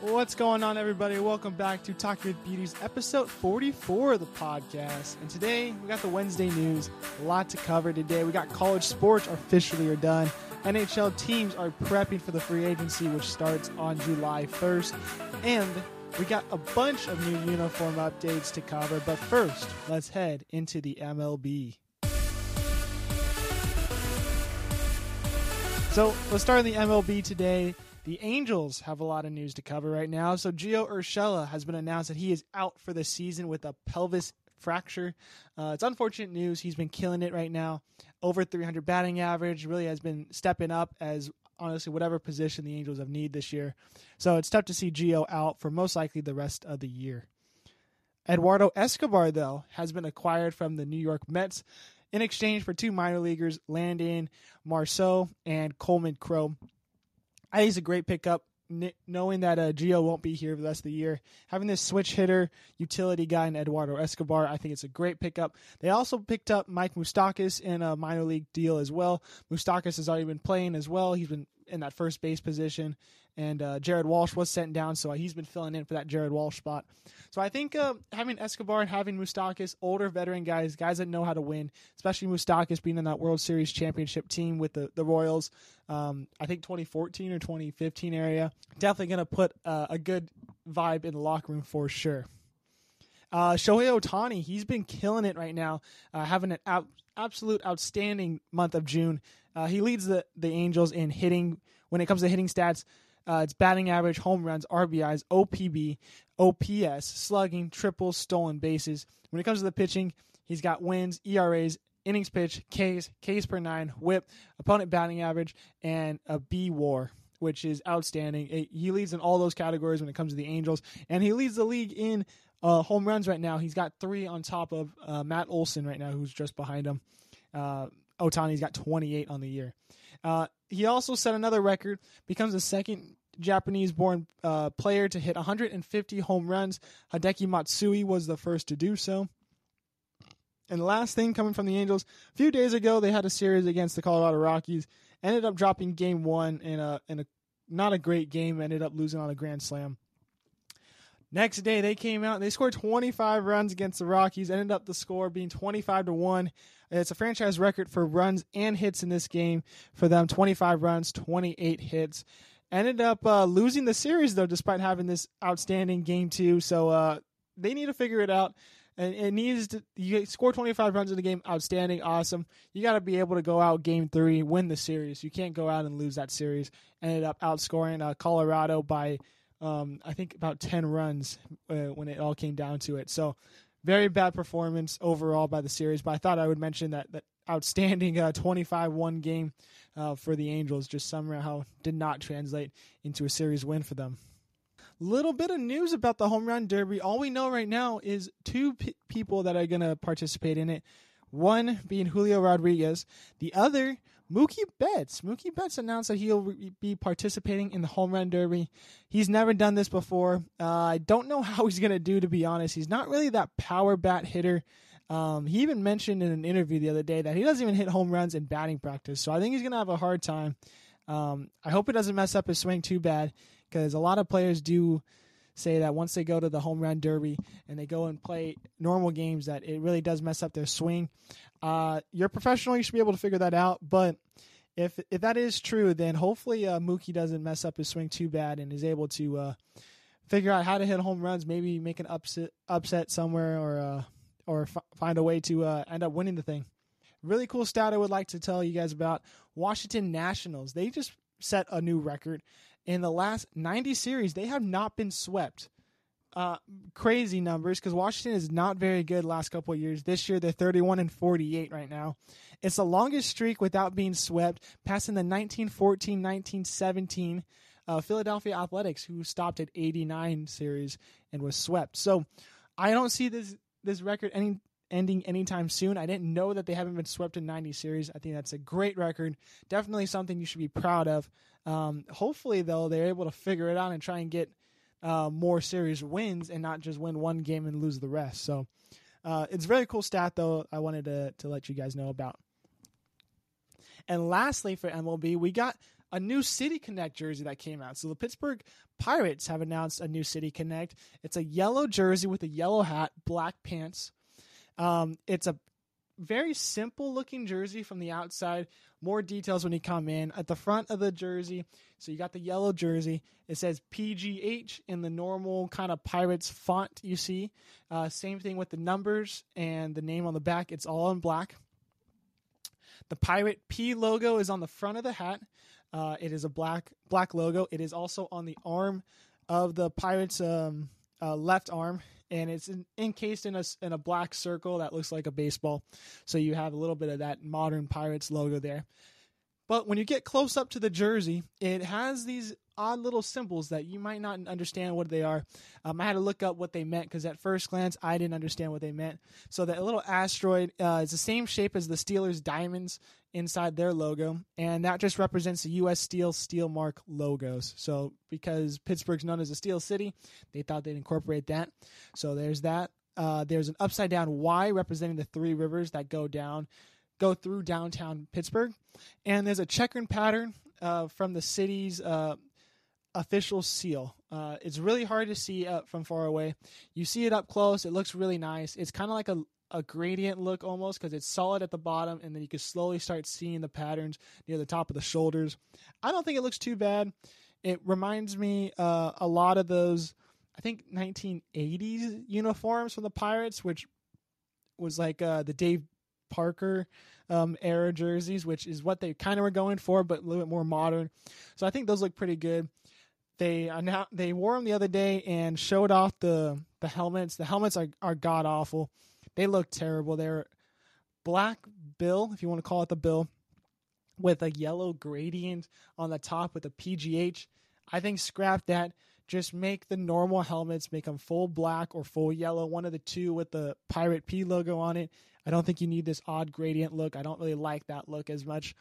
What's going on, everybody? Welcome back to Talk with Beauties, episode 44 of the podcast. And today we got the Wednesday news. A lot to cover today. We got college sports officially are done. NHL teams are prepping for the free agency, which starts on July 1st. And we got a bunch of new uniform updates to cover. But first, let's head into the MLB. So let's start in the MLB today. The Angels have a lot of news to cover right now. So Gio Urshela has been announced that he is out for the season with a pelvis fracture. Uh, it's unfortunate news. He's been killing it right now. Over 300 batting average. Really has been stepping up as honestly whatever position the Angels have need this year. So it's tough to see Gio out for most likely the rest of the year. Eduardo Escobar though has been acquired from the New York Mets in exchange for two minor leaguers, Landon Marceau and Coleman Crow. I think he's a great pickup. Knowing that uh, Gio won't be here for the rest of the year, having this switch hitter utility guy in Eduardo Escobar, I think it's a great pickup. They also picked up Mike Moustakas in a minor league deal as well. Moustakas has already been playing as well. He's been in that first base position, and uh, Jared Walsh was sent down, so he's been filling in for that Jared Walsh spot. So I think uh, having Escobar and having Moustakas, older veteran guys, guys that know how to win, especially Moustakas being in that World Series championship team with the, the Royals, um, I think 2014 or 2015 area, definitely going to put uh, a good vibe in the locker room for sure. Uh, Shohei Ohtani, he's been killing it right now, uh, having an out, absolute outstanding month of June. Uh, he leads the, the Angels in hitting when it comes to hitting stats. Uh, it's batting average, home runs, RBIs, OPB, OPS, slugging, triples, stolen bases. When it comes to the pitching, he's got wins, ERAs, innings pitched, Ks, Ks per nine, WHIP, opponent batting average, and a B WAR, which is outstanding. He leads in all those categories when it comes to the Angels, and he leads the league in uh, home runs right now. He's got three on top of uh, Matt Olson right now, who's just behind him. Uh, Ohtani's got 28 on the year. Uh, he also set another record, becomes the second Japanese born uh, player to hit 150 home runs. Hideki Matsui was the first to do so. And the last thing coming from the Angels, a few days ago they had a series against the Colorado Rockies. Ended up dropping game one in a in a not a great game. Ended up losing on a grand slam. Next day they came out and they scored 25 runs against the Rockies. Ended up the score being 25 to one. It's a franchise record for runs and hits in this game for them 25 runs, 28 hits. Ended up uh, losing the series, though, despite having this outstanding game two. So uh, they need to figure it out. And it needs to you score 25 runs in the game, outstanding, awesome. You got to be able to go out game three, win the series. You can't go out and lose that series. Ended up outscoring uh, Colorado by, um, I think, about 10 runs uh, when it all came down to it. So very bad performance overall by the series, but I thought I would mention that that outstanding uh, 25-1 game uh, for the Angels just somehow did not translate into a series win for them. Little bit of news about the home run derby. All we know right now is two p- people that are going to participate in it. One being Julio Rodriguez, the other Mookie Betts. Mookie Betts announced that he'll be participating in the home run derby. He's never done this before. Uh, I don't know how he's going to do, to be honest. He's not really that power bat hitter. Um, he even mentioned in an interview the other day that he doesn't even hit home runs in batting practice. So I think he's going to have a hard time. Um, I hope it doesn't mess up his swing too bad because a lot of players do say that once they go to the home run derby and they go and play normal games that it really does mess up their swing. Uh, you're professional, you should be able to figure that out. But if if that is true, then hopefully uh, Mookie doesn't mess up his swing too bad and is able to uh, figure out how to hit home runs, maybe make an upset upset somewhere or uh, or f- find a way to uh, end up winning the thing. Really cool stat I would like to tell you guys about Washington Nationals. They just set a new record in the last 90 series, they have not been swept. Uh, crazy numbers because Washington is not very good last couple of years. This year they're 31 and 48 right now. It's the longest streak without being swept, passing the 1914-1917 uh, Philadelphia Athletics, who stopped at 89 series and was swept. So I don't see this this record any, ending anytime soon. I didn't know that they haven't been swept in 90 series. I think that's a great record. Definitely something you should be proud of. Um, hopefully, though, they're able to figure it out and try and get uh, more series wins and not just win one game and lose the rest. So uh, it's a very cool stat, though. I wanted to to let you guys know about. And lastly, for MLB, we got a new City Connect jersey that came out. So the Pittsburgh Pirates have announced a new City Connect. It's a yellow jersey with a yellow hat, black pants. Um, it's a very simple looking jersey from the outside. More details when you come in. At the front of the jersey, so you got the yellow jersey. It says PGH in the normal kind of Pirates font you see. Uh, same thing with the numbers and the name on the back. It's all in black. The Pirate P logo is on the front of the hat. Uh, it is a black black logo. It is also on the arm of the Pirates' um, uh, left arm, and it's in, encased in a in a black circle that looks like a baseball. So you have a little bit of that modern Pirates logo there. But when you get close up to the jersey, it has these odd little symbols that you might not understand what they are. Um, I had to look up what they meant because at first glance I didn't understand what they meant. So that little asteroid uh, is the same shape as the Steelers diamonds inside their logo, and that just represents the U.S. Steel Steel Mark logos. So because Pittsburgh's known as a steel city, they thought they'd incorporate that. So there's that. Uh, there's an upside down Y representing the three rivers that go down go through downtown Pittsburgh. And there's a checkered pattern uh, from the city's uh, official seal. Uh, it's really hard to see from far away. You see it up close, it looks really nice. It's kind of like a, a gradient look almost because it's solid at the bottom, and then you can slowly start seeing the patterns near the top of the shoulders. I don't think it looks too bad. It reminds me uh, a lot of those, I think, 1980s uniforms from the Pirates, which was like uh, the Dave Parker um, era jerseys, which is what they kind of were going for, but a little bit more modern. So I think those look pretty good. They now they wore them the other day and showed off the the helmets. The helmets are are god awful. They look terrible. They're black bill, if you want to call it the bill, with a yellow gradient on the top with a PGH. I think scrap that. Just make the normal helmets, make them full black or full yellow, one of the two with the Pirate P logo on it. I don't think you need this odd gradient look. I don't really like that look as much.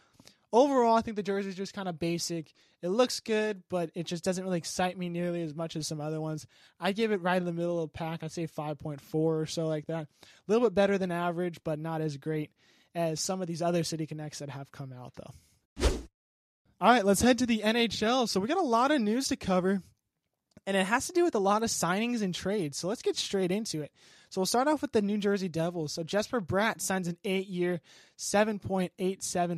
Overall, I think the jersey is just kind of basic. It looks good, but it just doesn't really excite me nearly as much as some other ones. I give it right in the middle of the pack. I'd say 5.4 or so like that. A little bit better than average, but not as great as some of these other City Connects that have come out, though. All right, let's head to the NHL. So we got a lot of news to cover and it has to do with a lot of signings and trades. So let's get straight into it. So we'll start off with the New Jersey Devils. So Jesper Bratt signs an eight seven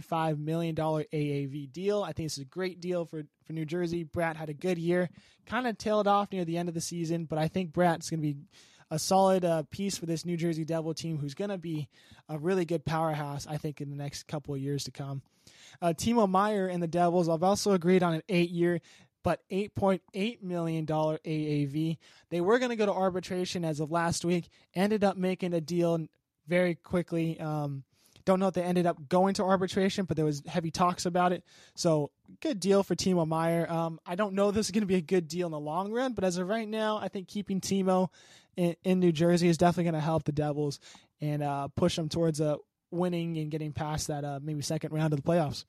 five million dollar AAV deal. I think this is a great deal for for New Jersey. Bratt had a good year, kind of tailed off near the end of the season, but I think Bratt's going to be a solid uh, piece for this New Jersey Devil team, who's going to be a really good powerhouse. I think in the next couple of years to come. Uh, Timo Meier and the Devils have also agreed on an eight-year, but $8.8 million AAV. They were going to go to arbitration as of last week, ended up making a deal very quickly. Um, don't know if they ended up going to arbitration, but there was heavy talks about it. So good deal for Timo Meier. Um, I don't know this is going to be a good deal in the long run, but as of right now, I think keeping Timo in, in New Jersey is definitely going to help the Devils and uh, push them towards a winning and getting past that uh, maybe second round of the playoffs.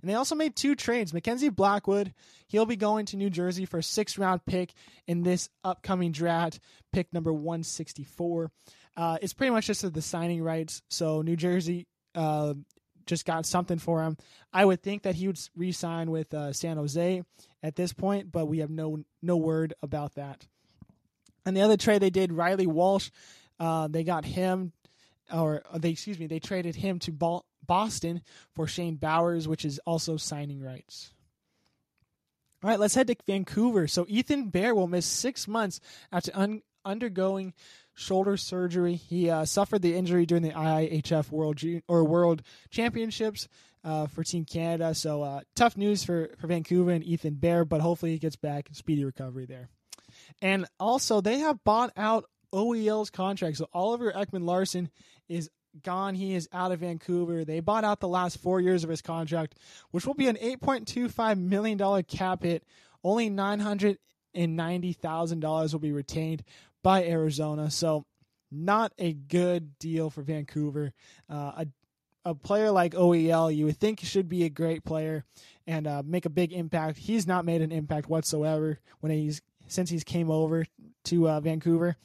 And they also made two trades. Mackenzie Blackwood, he'll be going to New Jersey for a six round pick in this upcoming draft, pick number 164. Uh, it's pretty much just the signing rights. So New Jersey uh, just got something for him. I would think that he would re-sign with uh, San Jose at this point, but we have no no word about that. And the other trade they did, Reilly Walsh, uh, they got him or uh, they excuse me, they traded him to Boston for Shane Bowers, which is also signing rights. All right, let's head to Vancouver. So Ethan Bear will miss six months after un- undergoing shoulder surgery. He uh, suffered the injury during the IIHF World or World Championships uh, for Team Canada. So uh, tough news for, for Vancouver and Ethan Bear, but hopefully he gets back. Speedy recovery there. And also, they have bought out OEL's contract. So Oliver Ekman Larsson is gone. He is out of Vancouver. They bought out the last four years of his contract, which will be an $8.25 million cap hit. Only $990,000 will be retained by Arizona. So, not a good deal for Vancouver. Uh, a, a player like OEL, you would think should be a great player and uh, make a big impact. He's not made an impact whatsoever when he's since he's came over to uh, Vancouver.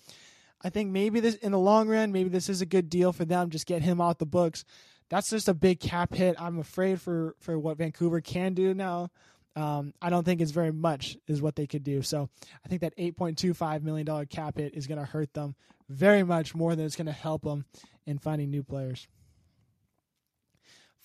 I think maybe this in the long run, maybe this is a good deal for them. Just get him off the books. That's just a big cap hit. I'm afraid for for what Vancouver can do now. um, I don't think it's very much is what they could do. So I think that $8.25 million cap hit is going to hurt them very much more than it's going to help them in finding new players.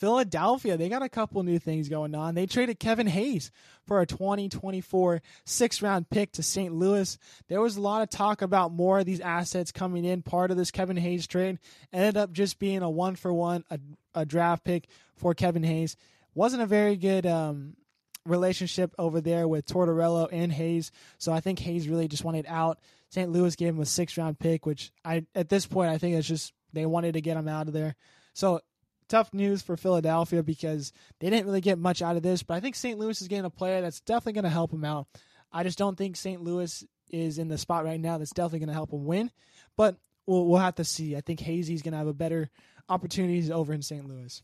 Philadelphia, they got a couple new things going on. They traded Kevin Hayes for a 2024 six round pick to St. Louis. There was a lot of talk about more of these assets coming in. Part of this Kevin Hayes trade ended up just being a one for one, a, a draft pick for Kevin Hayes. Wasn't a very good um, relationship over there with Tortorella and Hayes. So I think Hayes really just wanted out. St. Louis gave him a six round pick, which I at this point I think it's just they wanted to get him out of there. So tough news for Philadelphia because they didn't really get much out of this. But I think St. Louis is getting a player that's definitely going to help him out. I just don't think St. Louis is in the spot right now that's definitely going to help him win. But we'll, we'll have to see. I think Hazy's going to have a better opportunities over in St. Louis.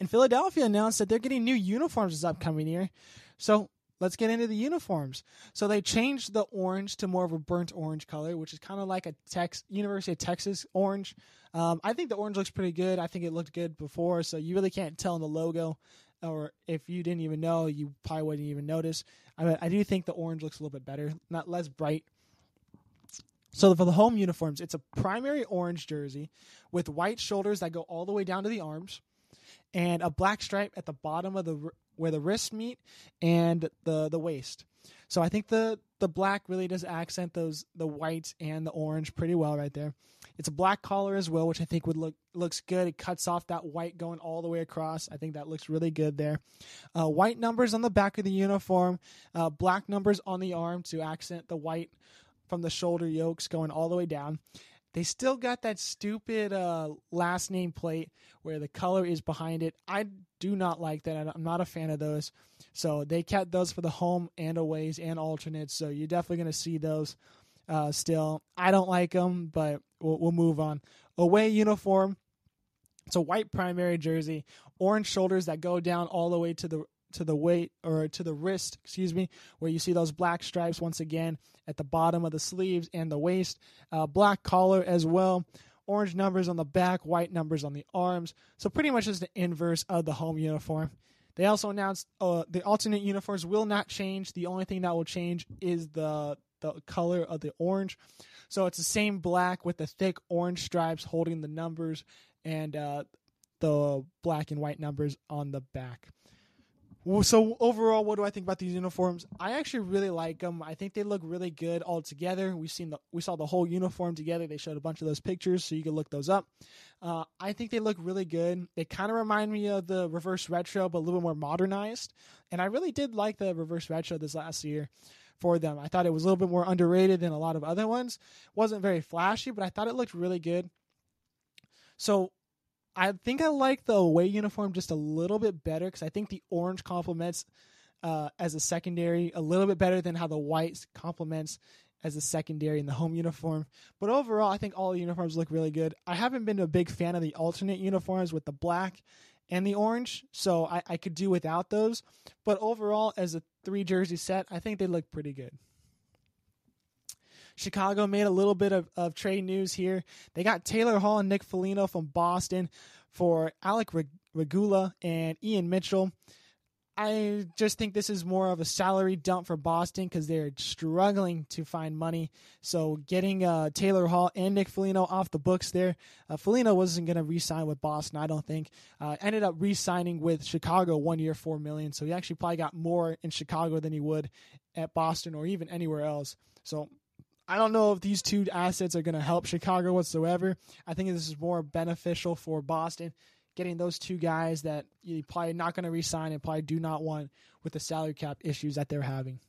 And Philadelphia announced that they're getting new uniforms this upcoming year. So let's get into the uniforms. So they changed the orange to more of a burnt orange color, which is kind of like a Tex University of Texas orange. Um, I think the orange looks pretty good. I think it looked good before, so you really can't tell in the logo, or if you didn't even know, you probably wouldn't even notice. I, I do think the orange looks a little bit better, not less bright. So for the home uniforms, it's a primary orange jersey with white shoulders that go all the way down to the arms and a black stripe at the bottom of the where the wrists meet and the the waist. So I think the the black really does accent those the white and the orange pretty well right there. It's a black collar as well, which I think would look looks good. It cuts off that white going all the way across. I think that looks really good there. Uh, white numbers on the back of the uniform, uh, black numbers on the arm to accent the white from the shoulder yokes going all the way down. They still got that stupid uh, last name plate where the color is behind it. I do not like that. I'm not a fan of those. So they kept those for the home and aways and alternates. So you're definitely going to see those uh, still. I don't like them, but we'll, we'll move on. Away uniform. It's a white primary jersey, orange shoulders that go down all the way to the to the weight or to the wrist, excuse me, where you see those black stripes once again at the bottom of the sleeves and the waist. Uh, black collar as well. Orange numbers on the back, white numbers on the arms. So pretty much just the inverse of the home uniform. They also announced uh, the alternate uniforms will not change. The only thing that will change is the the color of the orange. So it's the same black with the thick orange stripes holding the numbers and uh, the black and white numbers on the back. So overall, what do I think about these uniforms? I actually really like them. I think they look really good all together. We've seen the we saw the whole uniform together. They showed a bunch of those pictures, so you can look those up. Uh, I think they look really good. They kind of remind me of the reverse retro, but a little bit more modernized. And I really did like the reverse retro this last year for them. I thought it was a little bit more underrated than a lot of other ones. wasn't very flashy, but I thought it looked really good. So I think I like the away uniform just a little bit better because I think the orange complements uh, as a secondary a little bit better than how the white complements as a secondary in the home uniform. But overall, I think all the uniforms look really good. I haven't been a big fan of the alternate uniforms with the black and the orange, so I, I could do without those. But overall, as a three jersey set, I think they look pretty good. Chicago made a little bit of, of trade news here. They got Taylor Hall and Nick Foligno from Boston for Alec Regula and Ian Mitchell. I just think this is more of a salary dump for Boston because they're struggling to find money. So getting uh, Taylor Hall and Nick Foligno off the books there. Uh, Foligno wasn't going to re-sign with Boston, I don't think. Uh, ended up re-signing with Chicago one year, four million. So he actually probably got more in Chicago than he would at Boston or even anywhere else. So I don't know if these two assets are going to help Chicago whatsoever. I think this is more beneficial for Boston, getting those two guys that you probably not going to resign and probably do not want with the salary cap issues that they're having.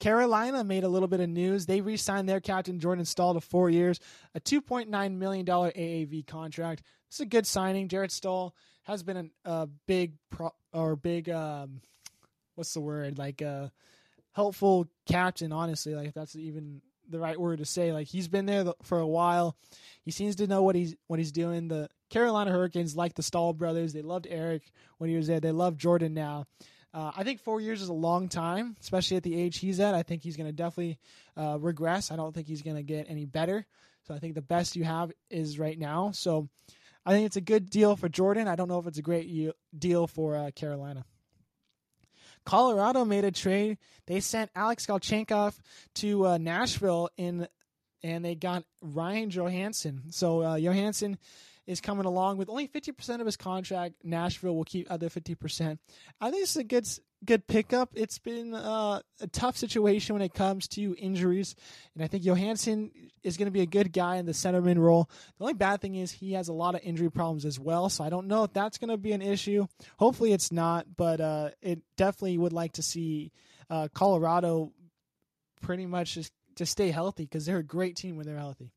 Carolina made a little bit of news. They re signed their captain, Jordan Staal, to four years, a $2.9 million AAV contract. This is a good signing. Jared Stoll has been a, a big, pro, or big, um, what's the word? Like, uh, helpful captain, honestly. Like if that's even the right word to say. Like he's been there for a while. He seems to know what he's what he's doing. The Carolina Hurricanes like the Staal brothers. They loved Eric when he was there. They love Jordan now. Uh, I think four years is a long time, especially at the age he's at. I think he's going to definitely uh, regress. I don't think he's going to get any better. So I think the best you have is right now. So I think it's a good deal for Jordan. I don't know if it's a great deal for uh, Carolina. Colorado made a trade. They sent Alex Galchenyuk to uh, Nashville in, and they got Ryan Johansen. So uh, Johansen is coming along with only 50% of his contract. Nashville will keep other 50%. I think it's a good good pickup. It's been uh, a tough situation when it comes to injuries, and I think Johansen is going to be a good guy in the centerman role. The only bad thing is he has a lot of injury problems as well, so I don't know if that's going to be an issue. Hopefully, it's not, but uh, it definitely would like to see uh, Colorado pretty much just to stay healthy because they're a great team when they're healthy.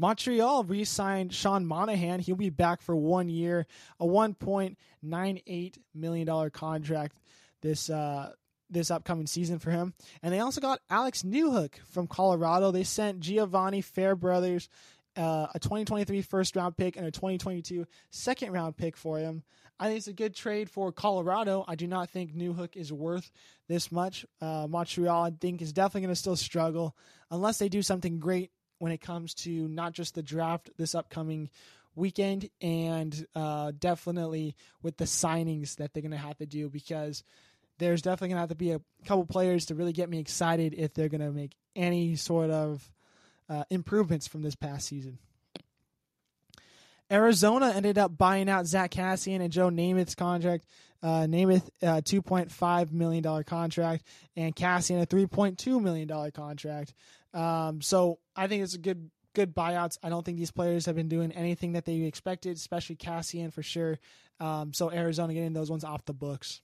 Montreal re signed Sean Monahan. He'll be back for one year, a $1.98 million contract this uh, this upcoming season for him. And they also got Alex Newhook from Colorado. They sent Giovanni Fairbrothers. uh, a 2023 first round pick and a 2022 second round pick for him. I think it's a good trade for Colorado. I do not think Newhook is worth this much. Uh, Montreal, I think, is definitely going to still struggle unless they do something great when it comes to not just the draft this upcoming weekend and uh, definitely with the signings that they're going to have to do because there's definitely going to have to be a couple players to really get me excited if they're going to make any sort of uh, improvements from this past season. Arizona ended up buying out Zach Kassian and Joe Nemeth's contract. Uh, Nemeth, uh, $2.5 million contract, and Kassian a $3.2 million contract. Um, so I think it's a good good buyouts. I don't think these players have been doing anything that they expected, especially Kassian for sure. Um, so Arizona getting those ones off the books.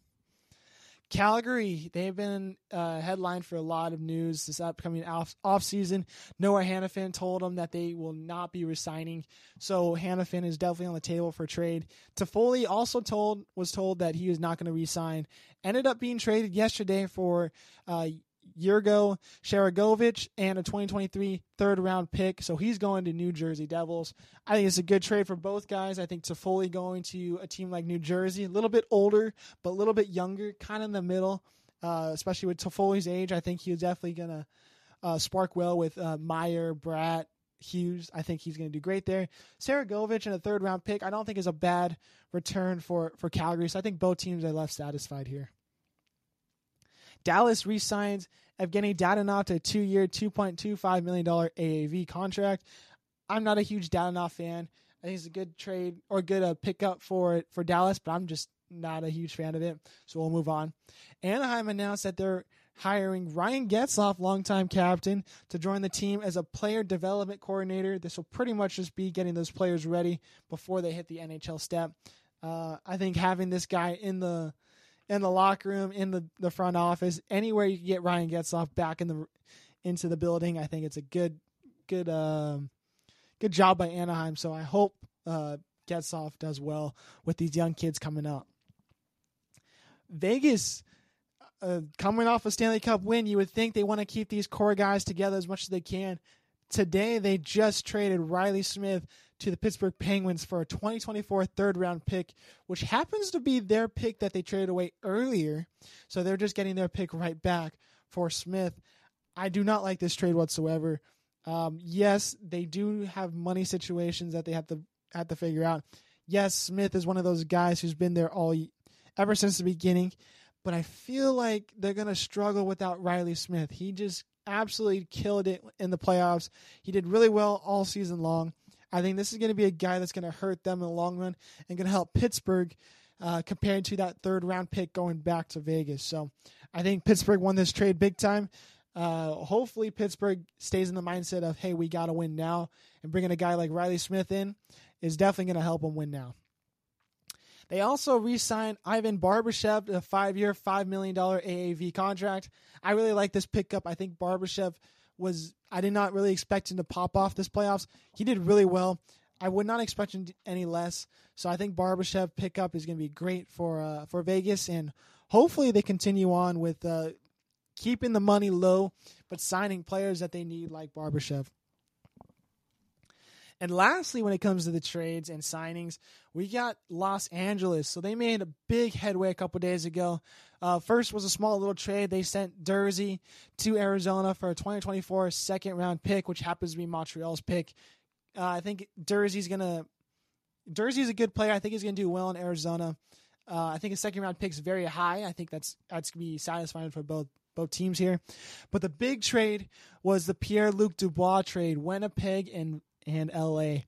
Calgary, they've been uh, headline for a lot of news this upcoming off, off season. Noah Hanifin told them that they will not be resigning, so Hanifin is definitely on the table for trade. Toffoli also told was told that he was not going to resign. Ended up being traded yesterday for uh, Yegor Sharangovich and a 2023 third round pick. So he's going to New Jersey Devils. I think it's a good trade for both guys. I think Toffoli going to a team like New Jersey, a little bit older, but a little bit younger, kind of in the middle, uh, especially with Toffoli's age. I think he's definitely going to uh, spark well with uh, Meier, Bratt, Hughes. I think he's going to do great there. Sharangovich and a third round pick, I don't think is a bad return for, for Calgary. So I think both teams are left satisfied here. Dallas re-signs Evgeny Dadonov to a two-year, $2.25 million AAV contract. I'm not a huge Dadonov fan. I think it's a good trade or good uh, pickup for for Dallas, but I'm just not a huge fan of it. So we'll move on. Anaheim announced that they're hiring Ryan Getzlaf, longtime captain, to join the team as a player development coordinator. This will pretty much just be getting those players ready before they hit the NHL step. Uh, I think having this guy in the in the locker room, in the, the front office, anywhere you can get Ryan Getzlaf back in the into the building. I think it's a good good um, good job by Anaheim. So I hope uh, Getzlaf does well with these young kids coming up. Vegas. Uh, coming off a Stanley Cup win, you would think they want to keep these core guys together as much as they can. Today, they just traded Reilly Smith to the Pittsburgh Penguins for a 2024 third round pick, which happens to be their pick that they traded away earlier. So they're just getting their pick right back for Smith. I do not like this trade whatsoever. Um, yes, they do have money situations that they have to have to figure out. Yes, Smith is one of those guys who's been there all ever since the beginning, but I feel like they're gonna struggle without Reilly Smith. He just absolutely killed it in the playoffs. He did really well all season long. I think this is going to be a guy that's going to hurt them in the long run and going to help Pittsburgh uh, compared to that third round pick going back to Vegas. So I think Pittsburgh won this trade big time. Uh, hopefully, Pittsburgh stays in the mindset of, hey, we got to win now. And bringing a guy like Reilly Smith in is definitely going to help them win now. They also re signed Ivan Barbashev to a five year, $5 million AAV contract. I really like this pickup. I think Barbashev was I did not really expect him to pop off this playoffs. He did really well. I would not expect him any less. So I think Barbashev pickup is going to be great for uh, for Vegas, and hopefully they continue on with uh, keeping the money low, but signing players that they need like Barbashev. And lastly, when it comes to the trades and signings, we got Los Angeles. So they made a big headway a couple days ago. Uh, first was a small little trade. They sent Durzi to Arizona for a 2024 second round pick, which happens to be Montreal's pick. Uh, I think Durzi's gonna. Durzi's a good player. I think he's gonna do well in Arizona. Uh, I think a second round pick is very high. I think that's that's gonna be satisfying for both both teams here. But the big trade was the Pierre Luc Dubois trade. Winnipeg and and LA.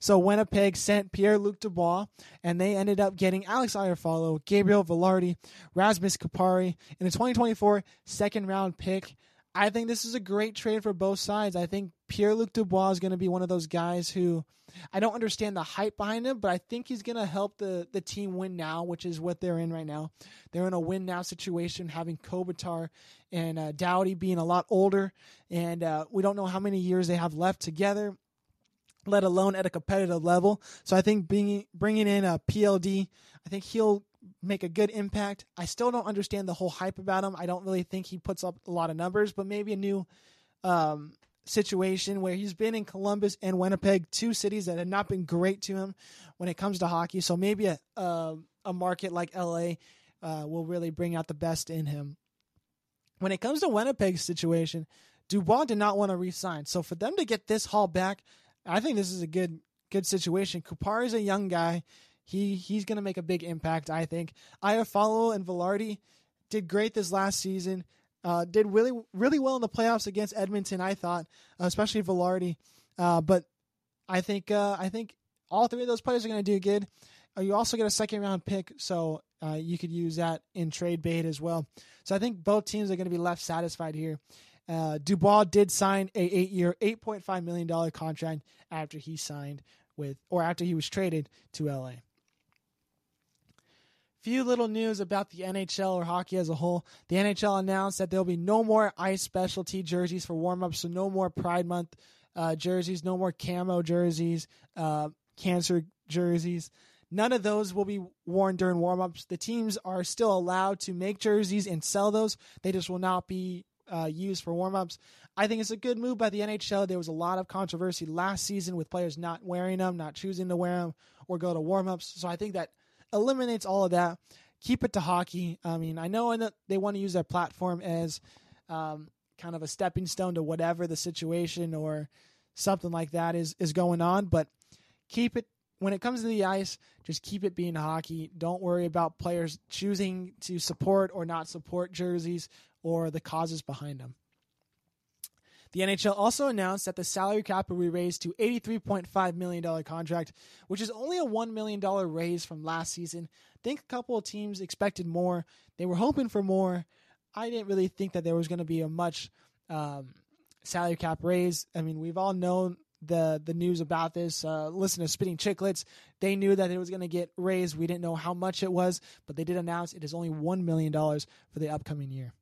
So Winnipeg sent Pierre Luc Dubois, and they ended up getting Alex Iafallo, Gabriel Vilardi, Rasmus Kupari, in a 2024 second round pick. I think this is a great trade for both sides. I think Pierre Luc Dubois is going to be one of those guys who I don't understand the hype behind him, but I think he's going to help the, the team win now, which is what they're in right now. They're in a win now situation, having Kopitar and uh, Doughty being a lot older, and uh, we don't know how many years they have left together let alone at a competitive level. So I think bringing bringing in a PLD, I think he'll make a good impact. I still don't understand the whole hype about him. I don't really think he puts up a lot of numbers, but maybe a new um, situation where he's been in Columbus and Winnipeg, two cities that have not been great to him when it comes to hockey. So maybe a a, a market like LA uh, will really bring out the best in him. When it comes to Winnipeg's situation, Dubois did not want to resign. So for them to get this haul back, I think this is a good good situation. Kupar is a young guy. He he's going to make a big impact. I think. Iafallo and Vilardi did great this last season. Uh, did really really well in the playoffs against Edmonton. I thought, especially Vilardi. Uh, but I think uh, I think all three of those players are going to do good. Uh, you also get a second round pick, so uh, you could use that in trade bait as well. So I think both teams are going to be left satisfied here. Uh, Dubois did sign a eight year, eight point five million dollar contract after he signed with, or after he was traded to LA. Few little news about the NHL or hockey as a whole. The NHL announced that there will be no more ice specialty jerseys for warm ups, so no more Pride Month uh, jerseys, no more camo jerseys, uh, cancer jerseys. None of those will be worn during warm ups. The teams are still allowed to make jerseys and sell those. They just will not be uh, used for warmups. I think it's a good move by the NHL. There was a lot of controversy last season with players not wearing them, not choosing to wear them, or go to warmups. So I think that eliminates all of that. Keep it to hockey. I mean, I know that they want to use their platform as um, kind of a stepping stone to whatever the situation or something like that is is going on, but keep it when it comes to the ice, just keep it being hockey. Don't worry about players choosing to support or not support jerseys or the causes behind them. The NHL also announced that the salary cap will be raised to $83.5 million contract, which is only a $1 million raise from last season. I think a couple of teams expected more. They were hoping for more. I didn't really think that there was going to be a much um, salary cap raise. I mean, we've all known the the news about this. Uh, listen to Spitting Chicklets. They knew that it was going to get raised. We didn't know how much it was, but they did announce it is only $1 million for the upcoming year.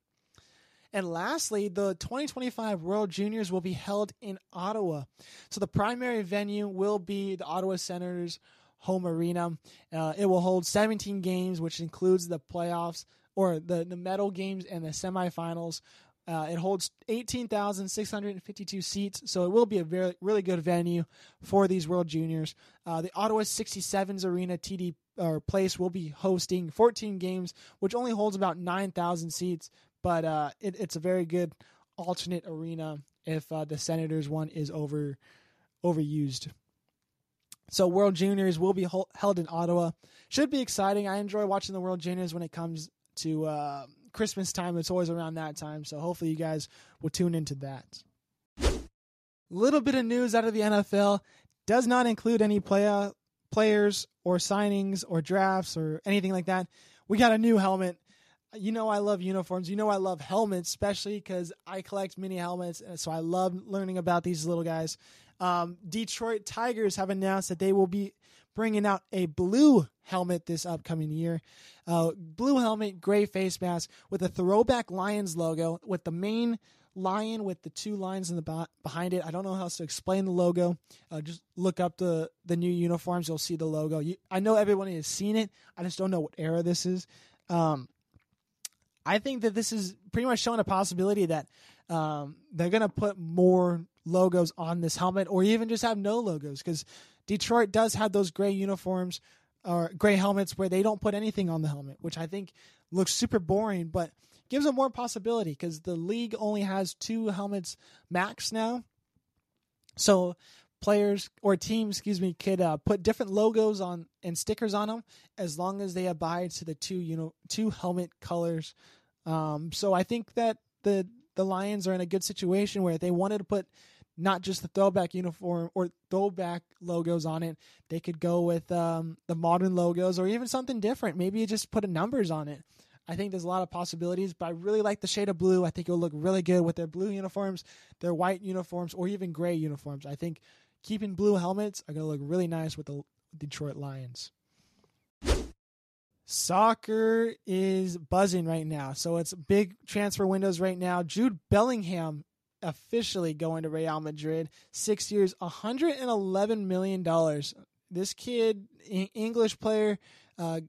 And lastly, the 2025 World Juniors will be held in Ottawa. So the primary venue will be the Ottawa Senators home arena. Uh, it will hold 17 games, which includes the playoffs or the, the medal games and the semifinals. Uh, it holds 18,652 seats, so it will be a very really good venue for these World Juniors. Uh, the Ottawa 67s Arena TD or place will be hosting 14 games, which only holds about 9,000 seats, but uh, it, it's a very good alternate arena if uh, the Senators one is over overused. So World Juniors will be held in Ottawa. Should be exciting. I enjoy watching the World Juniors when it comes to uh, Christmas time. It's always around that time. So hopefully you guys will tune into that. Little bit of news out of the NFL does not include any play- players or signings or drafts or anything like that. We got a new helmet you know I love uniforms. You know I love helmets, especially because I collect mini helmets, so I love learning about these little guys. Um, Detroit Tigers have announced that they will be bringing out a blue helmet this upcoming year. Uh, blue helmet, gray face mask with a throwback Lions logo with the main lion with the two lines in the behind it. I don't know how else to explain the logo. Uh, just look up the the new uniforms; you'll see the logo. You, I know everyone has seen it. I just don't know what era this is. Um, I think that this is pretty much showing a possibility that um, they're going to put more logos on this helmet or even just have no logos because Detroit does have those gray uniforms or gray helmets where they don't put anything on the helmet, which I think looks super boring, but gives them more possibility because the league only has two helmets max now. So players or teams, excuse me, could uh, put different logos on and stickers on them as long as they abide to the two you know two helmet colors. Um, so I think that the the Lions are in a good situation where they wanted to put not just the throwback uniform or throwback logos on it. They could go with um, the modern logos or even something different. Maybe just put numbers on it. I think there's a lot of possibilities, but I really like the shade of blue. I think it'll look really good with their blue uniforms, their white uniforms, or even gray uniforms. I think keeping blue helmets are going to look really nice with the Detroit Lions. Soccer is buzzing right now. So it's big transfer windows right now. Jude Bellingham officially going to Real Madrid. Six years, $111 million. This kid, English player, uh,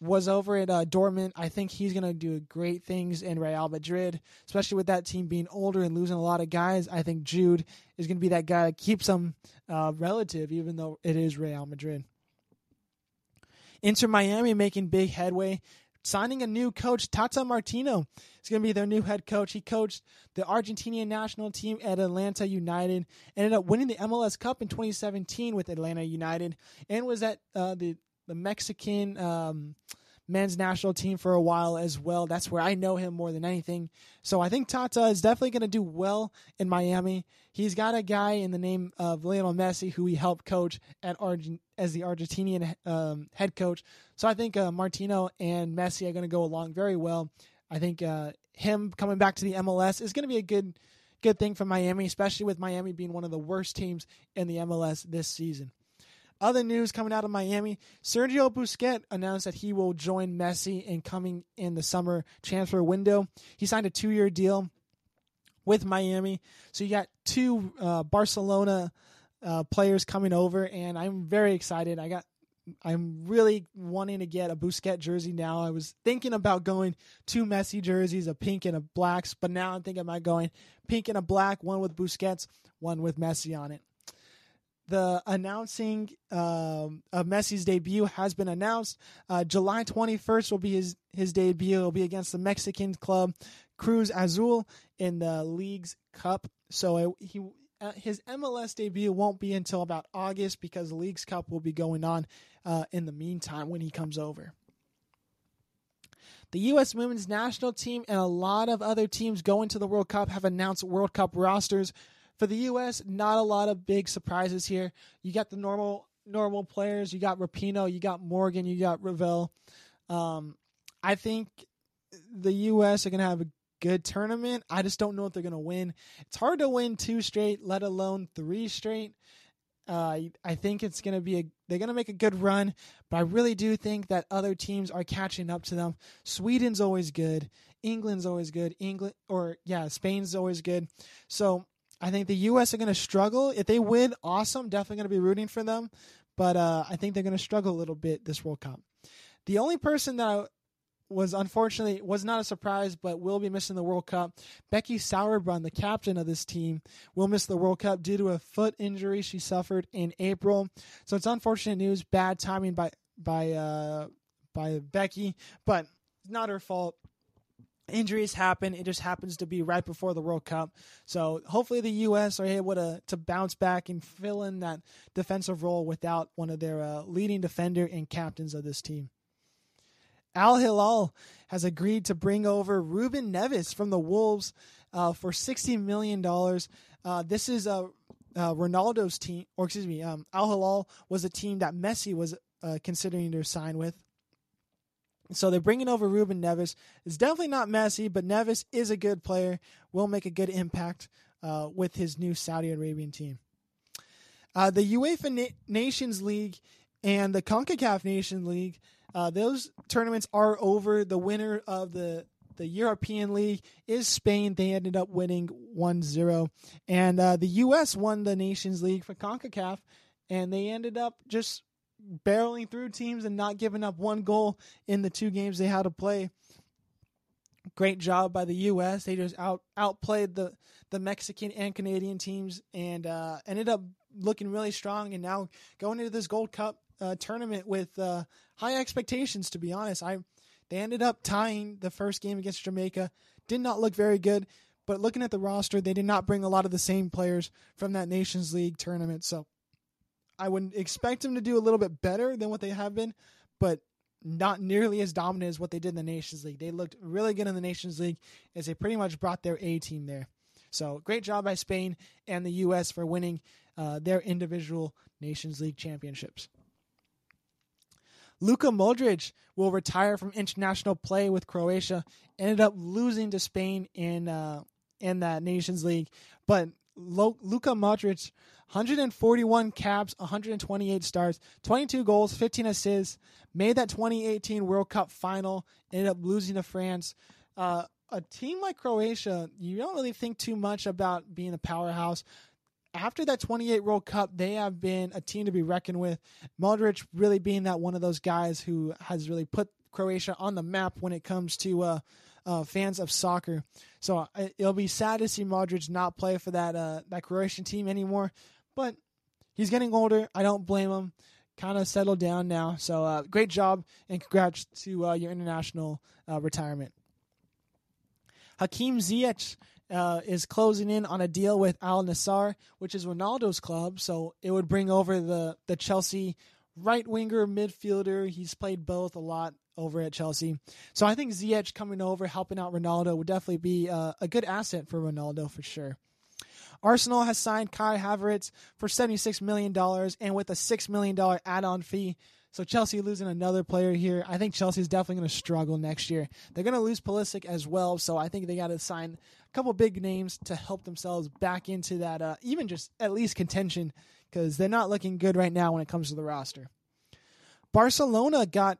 was over at uh, Dortmund. I think he's going to do great things in Real Madrid, especially with that team being older and losing a lot of guys. I think Jude is going to be that guy that keeps them uh, relative, even though it is Real Madrid. Inter Miami making big headway, signing a new coach, Tata Martino. is going to be their new head coach. He coached the Argentinian national team at Atlanta United, ended up winning the MLS Cup in 2017 with Atlanta United, and was at uh, the the Mexican um, men's national team for a while as well. That's where I know him more than anything. So I think Tata is definitely going to do well in Miami. He's got a guy in the name of Lionel Messi who he helped coach at as the Argentinian um, head coach. So I think uh, Martino and Messi are going to go along very well. I think uh, him coming back to the MLS is going to be a good good thing for Miami, especially with Miami being one of the worst teams in the MLS this season. Other news coming out of Miami Sergio Busquets announced that he will join Messi in coming in the summer transfer window. He signed a two year deal with Miami. So you got two uh, Barcelona uh, players coming over, and I'm very excited. I got. I'm really wanting to get a Busquets jersey now. I was thinking about going two Messi jerseys, a pink and a blacks, but now I'm thinking about going pink and a black, one with Busquets, one with Messi on it the announcing um, of Messi's debut has been announced. Uh, July 21st will be his, his debut. It'll be against the Mexican club Cruz Azul in the League's Cup. So it, he uh, his MLS debut won't be until about August because the League's Cup will be going on uh, in the meantime when he comes over. The U.S. women's national team and a lot of other teams going to the World Cup have announced World Cup rosters for the U.S., not a lot of big surprises here. You got the normal normal players. You got Rapinoe, you got Morgan, you got Ravel. Um, I think the U.S. are going to have a good tournament. I just don't know if they're going to win. It's hard to win two straight, let alone three straight. Uh, I think it's going to be a they're going to make a good run, but I really do think that other teams are catching up to them. Sweden's always good, England's always good, England or yeah, Spain's always good. So I think the U.S. are going to struggle. If they win, awesome. Definitely going to be rooting for them. But uh, I think they're going to struggle a little bit this World Cup. The only person that was unfortunately was not a surprise, but will be missing the World Cup. Becky Sauerbrunn, the captain of this team, will miss the World Cup due to a foot injury she suffered in April. So it's unfortunate news, bad timing by by uh, by Becky, but it's not her fault injuries happen. It just happens to be right before the World Cup. So hopefully the U.S. are able to, to bounce back and fill in that defensive role without one of their uh, leading defender and captains of this team. Al Hilal has agreed to bring over Ruben Neves from the Wolves uh, for $60 million. Uh, this is a uh, Ronaldo's team, or excuse me, um, Al Hilal was a team that Messi was uh, considering to sign with. So they're bringing over Ruben Neves. It's definitely not Messi, but Neves is a good player. Will make a good impact uh, with his new Saudi Arabian team. Uh, the UEFA Na- Nations League and the CONCACAF Nations League, uh, those tournaments are over. The winner of the the European League is Spain. They ended up winning 1-0. And uh, the U.S. won the Nations League for CONCACAF, and they ended up just barreling through teams and not giving up one goal in the two games they had to play. Great job by the U.S. They just out outplayed the the Mexican and Canadian teams and uh, ended up looking really strong. And now going into this Gold Cup uh, tournament with uh, high expectations. To be honest, I they ended up tying the first game against Jamaica. Did not look very good, But looking at the roster, they did not bring a lot of the same players from that Nations League tournament. So I would expect them to do a little bit better than what they have been, but not nearly as dominant as what they did in the Nations League. They looked really good in the Nations League as they pretty much brought their A team there. So great job by Spain and the U.S. for winning uh, their individual Nations League championships. Luka Modric will retire from international play with Croatia. Ended up losing to Spain in uh, in that Nations League, but Luka Modric, 141 caps, 128 starts, 22 goals, 15 assists. Made that 2018 World Cup final. Ended up losing to France. Uh, a team like Croatia, you don't really think too much about being a powerhouse. After that 28 World Cup, they have been a team to be reckoned with. Modric really being that one of those guys who has really put Croatia on the map when it comes to uh, uh, fans of soccer. So uh, it'll be sad to see Modric not play for that uh, that Croatian team anymore. But he's getting older. I don't blame him. Kind of settled down now. So uh, great job and congrats to uh, your international uh, retirement. Hakim Ziyech uh, is closing in on a deal with Al Nassr, which is Ronaldo's club. So it would bring over the the Chelsea right winger midfielder. He's played both a lot over at Chelsea. So I think Ziyech coming over, helping out Ronaldo, would definitely be uh, a good asset for Ronaldo for sure. Arsenal has signed Kai Havertz for $76 million and with a $6 million add on fee. So Chelsea losing another player here. I think Chelsea is definitely going to struggle next year. They're going to lose Pulisic as well, so I think they got to sign a couple big names to help themselves back into that, uh, even just at least contention, because they're not looking good right now when it comes to the roster. Barcelona got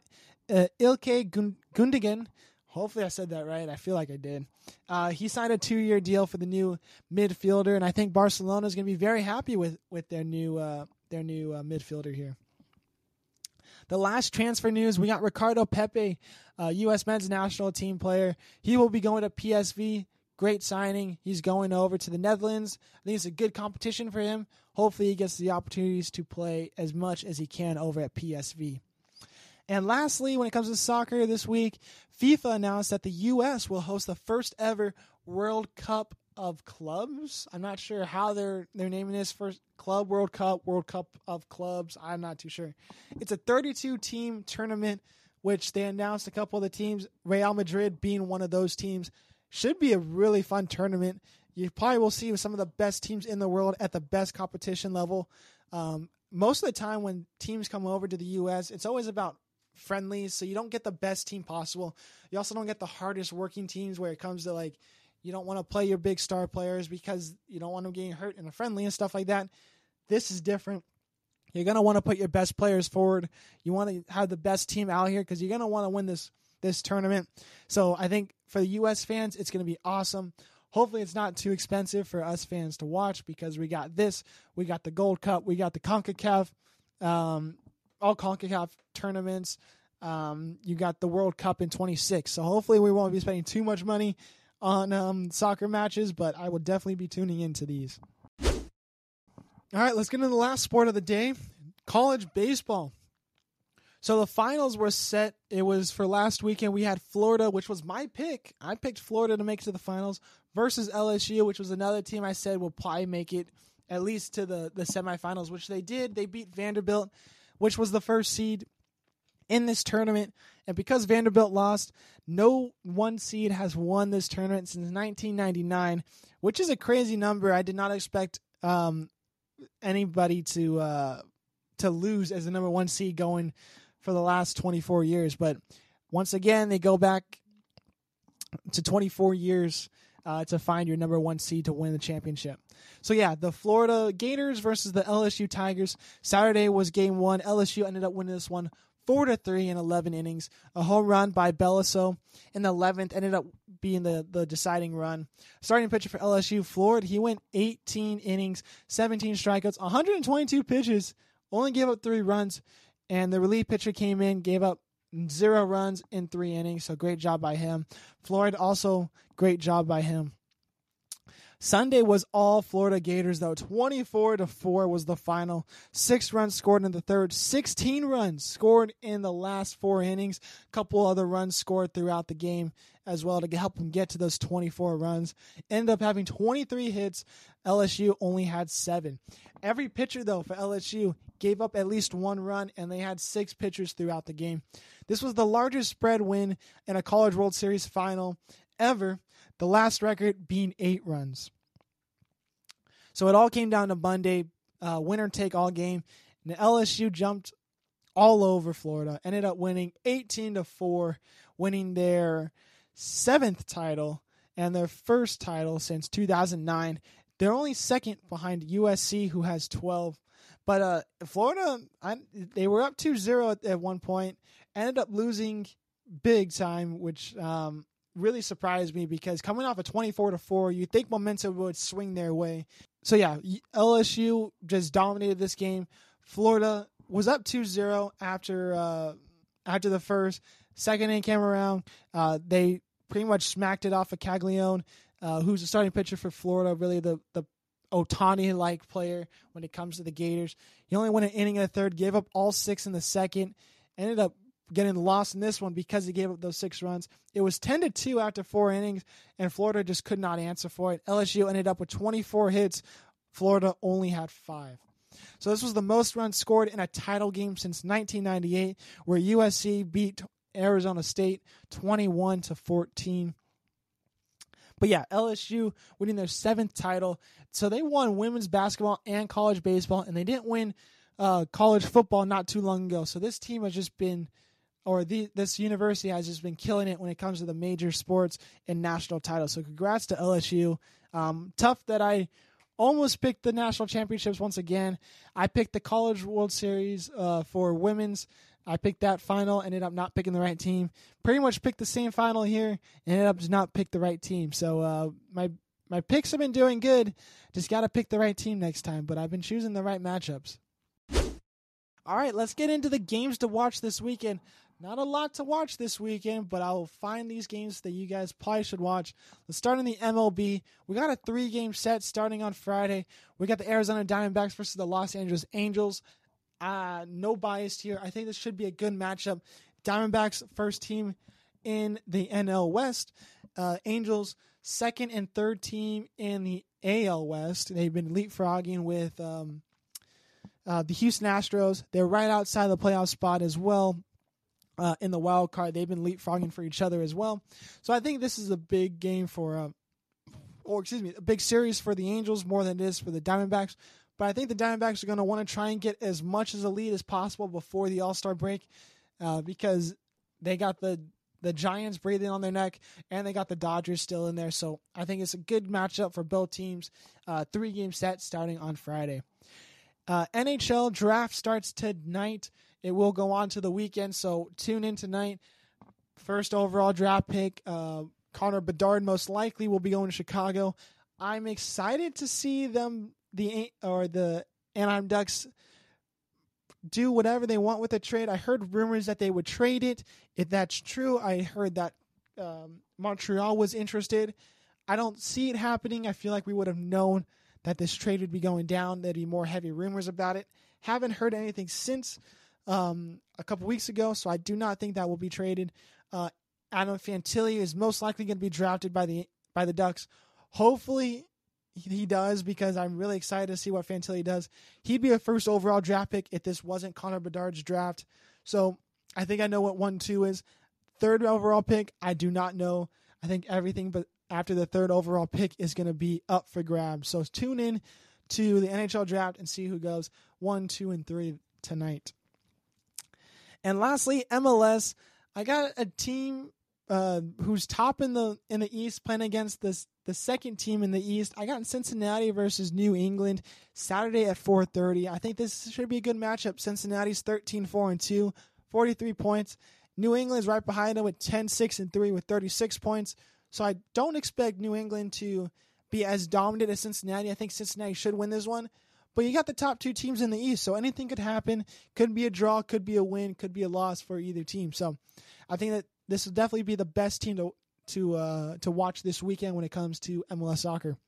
uh, Ilkay Gundogan. Hopefully, I said that right. I feel like I did. Uh, he signed a two-year deal for the new midfielder, and I think Barcelona is going to be very happy with with their new uh, their new uh, midfielder here. The last transfer news: we got Ricardo Pepi, U.S. men's national team player. He will be going to PSV. Great signing. He's going over to the Netherlands. I think it's a good competition for him. Hopefully, he gets the opportunities to play as much as he can over at PSV. And lastly, when it comes to soccer this week, FIFA announced that the U.S. will host the first ever World Cup of clubs. I'm not sure how they're they're naming this first Club World Cup, World Cup of clubs. I'm not too sure. It's a 32 team tournament, which they announced a couple of the teams, Real Madrid being one of those teams. Should be a really fun tournament. You probably will see some of the best teams in the world at the best competition level. Um, most of the time, when teams come over to the U.S., it's always about friendlies, so you don't get the best team possible. You also don't get the hardest working teams where it comes to like you don't want to play your big star players because you don't want them getting hurt in a friendly and stuff like that. This is different. You're gonna want to put your best players forward. You want to have the best team out here because you're gonna want to win this this tournament. So I think for the U.S. fans, it's gonna be awesome. Hopefully, it's not too expensive for us fans to watch because we got this, we got the Gold Cup, we got the Concacaf um, all CONCACAF tournaments. Um, you got the World Cup in 26. So hopefully we won't be spending too much money on um, soccer matches, but I will definitely be tuning into these. All right, let's get into the last sport of the day college baseball. So the finals were set. It was for last weekend. We had Florida, which was my pick. I picked Florida to make it to the finals versus LSU, which was another team I said will probably make it at least to the, the semifinals, which they did. They beat Vanderbilt which was the first seed in this tournament. And because Vanderbilt lost, no one seed has won this tournament since 1999, which is a crazy number. I did not expect um, anybody to uh, to lose as the number one seed going for the last 24 years. But once again, they go back to 24 years uh, to find your number one seed to win the championship. So yeah, the Florida Gators versus the LSU Tigers. Saturday was game one. LSU ended up winning this one four to three in 11 innings. A home run by Beloso in the 11th ended up being the, the deciding run. Starting pitcher for LSU, Floyd, he went 18 innings, 17 strikeouts, 122 pitches, only gave up three runs. And the relief pitcher came in, gave up zero runs in three innings. So great job by him. Floyd also great job by him. Sunday was all Florida Gators though. 24 to 4 was the final. 6 runs scored in the third, 16 runs scored in the last 4 innings. A couple other runs scored throughout the game as well to help them get to those 24 runs. Ended up having 23 hits. LSU only had 7. Every pitcher though for LSU gave up at least one run and they had 6 pitchers throughout the game. This was the largest spread win in a College World Series final ever the last record being eight runs. So it all came down to Monday, uh, winner take all game. And LSU jumped all over Florida, ended up winning 18 to 4, winning their seventh title and their first title since 2009. They're only second behind USC, who has 12. But uh, Florida, I, they were up 2 0 at, at, one point, ended up losing big time, which um, really surprised me because coming off a 24 to 4, you think momentum would swing their way. So yeah, LSU just dominated this game. Florida was up 2-0 after uh, after the first. Second inning came around. Uh, they pretty much smacked it off of Caglianone, uh, who's the starting pitcher for Florida, really the the Ohtani like player when it comes to the Gators. He only went an inning in the third, gave up all six in the second, ended up getting lost in this one because he gave up those six runs. It was 10 to 2 after four innings, and Florida just could not answer for it. LSU ended up with 24 hits. Florida only had five. So this was the most runs scored in a title game since 1998, where USC beat Arizona State 21 to 14. But yeah, LSU winning their seventh title. So they won women's basketball and college baseball, and they didn't win uh, college football not too long ago. So this team has just been or the, this university has just been killing it when it comes to the major sports and national titles. So congrats to LSU. Um, tough that I almost picked the national championships once again. I picked the College World Series uh, for women's. I picked that final, ended up not picking the right team. Pretty much picked the same final here, ended up just not pick the right team. So uh, my my picks have been doing good. Just got to pick the right team next time. But I've been choosing the right matchups. All right, let's get into the games to watch this weekend. Not a lot to watch this weekend, but I will find these games that you guys probably should watch. Let's start in the MLB. We got a three game set starting on Friday. We got the Arizona Diamondbacks versus the Los Angeles Angels. Uh, no bias here. I think this should be a good matchup. Diamondbacks, first team in the NL West. Uh, Angels, second and third team in the AL West. They've been leapfrogging with um, uh, the Houston Astros. They're right outside the playoff spot as well uh, in the wild card. They've been leapfrogging for each other as well. So I think this is a big game for, uh, or excuse me, a big series for the Angels more than it is for the Diamondbacks. But I think the Diamondbacks are going to want to try and get as much as a lead as possible before the All Star break, uh, because they got the the Giants breathing on their neck, and they got the Dodgers still in there. So I think it's a good matchup for both teams. Uh, three game set starting on Friday. Uh, NHL draft starts tonight. It will go on to the weekend, so tune in tonight. First overall draft pick, uh, Connor Bedard most likely will be going to Chicago. I'm excited to see them the or the Anaheim Ducks do whatever they want with the trade. I heard rumors that they would trade it. If that's true, I heard that um, Montreal was interested. I don't see it happening. I feel like we would have known that this trade would be going down. There'd be more heavy rumors about it. Haven't heard anything since um, a couple weeks ago, so I do not think that will be traded. Uh, Adam Fantilli is most likely going to be drafted by the by the Ducks. Hopefully, he does because I'm really excited to see what Fantilli does. He'd be a first overall draft pick if this wasn't Connor Bedard's draft. So I think I know what one two is. Third overall pick, I do not know. I think everything but after the third overall pick is going to be up for grabs. So tune in to the NHL draft and see who goes one, two, and three tonight. And lastly, MLS. I got a team uh, who's top in the in the East playing against this the second team in the East. I got Cincinnati versus New England Saturday at 4:30. I think this should be a good matchup. Cincinnati's 13-4 and 2, 43 points. New England's right behind them with 10-6 and 3 with 36 points. So I don't expect New England to be as dominant as Cincinnati. I think Cincinnati should win this one. But you got the top two teams in the East, so anything could happen. Could be a draw, could be a win, could be a loss for either team. So I think that this will definitely be the best team to to uh, to watch this weekend when it comes to MLS soccer.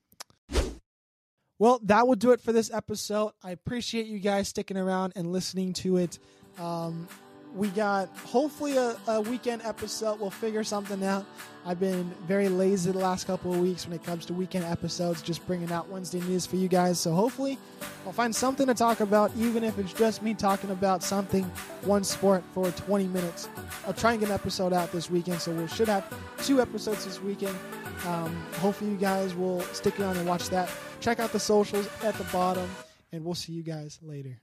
Well, that will do it for this episode. I appreciate you guys sticking around and listening to it. Um, we got hopefully a, a, weekend episode. We'll figure something out. I've been very lazy the last couple of weeks when it comes to weekend episodes, just bringing out Wednesday news for you guys. So hopefully, I'll find something to talk about, even if it's just me talking about something, one sport for 20 minutes. I'll try and get an episode out this weekend, so we should have two episodes this weekend. Um, hopefully, you guys will stick around and watch that. Check out the socials at the bottom, and we'll see you guys later.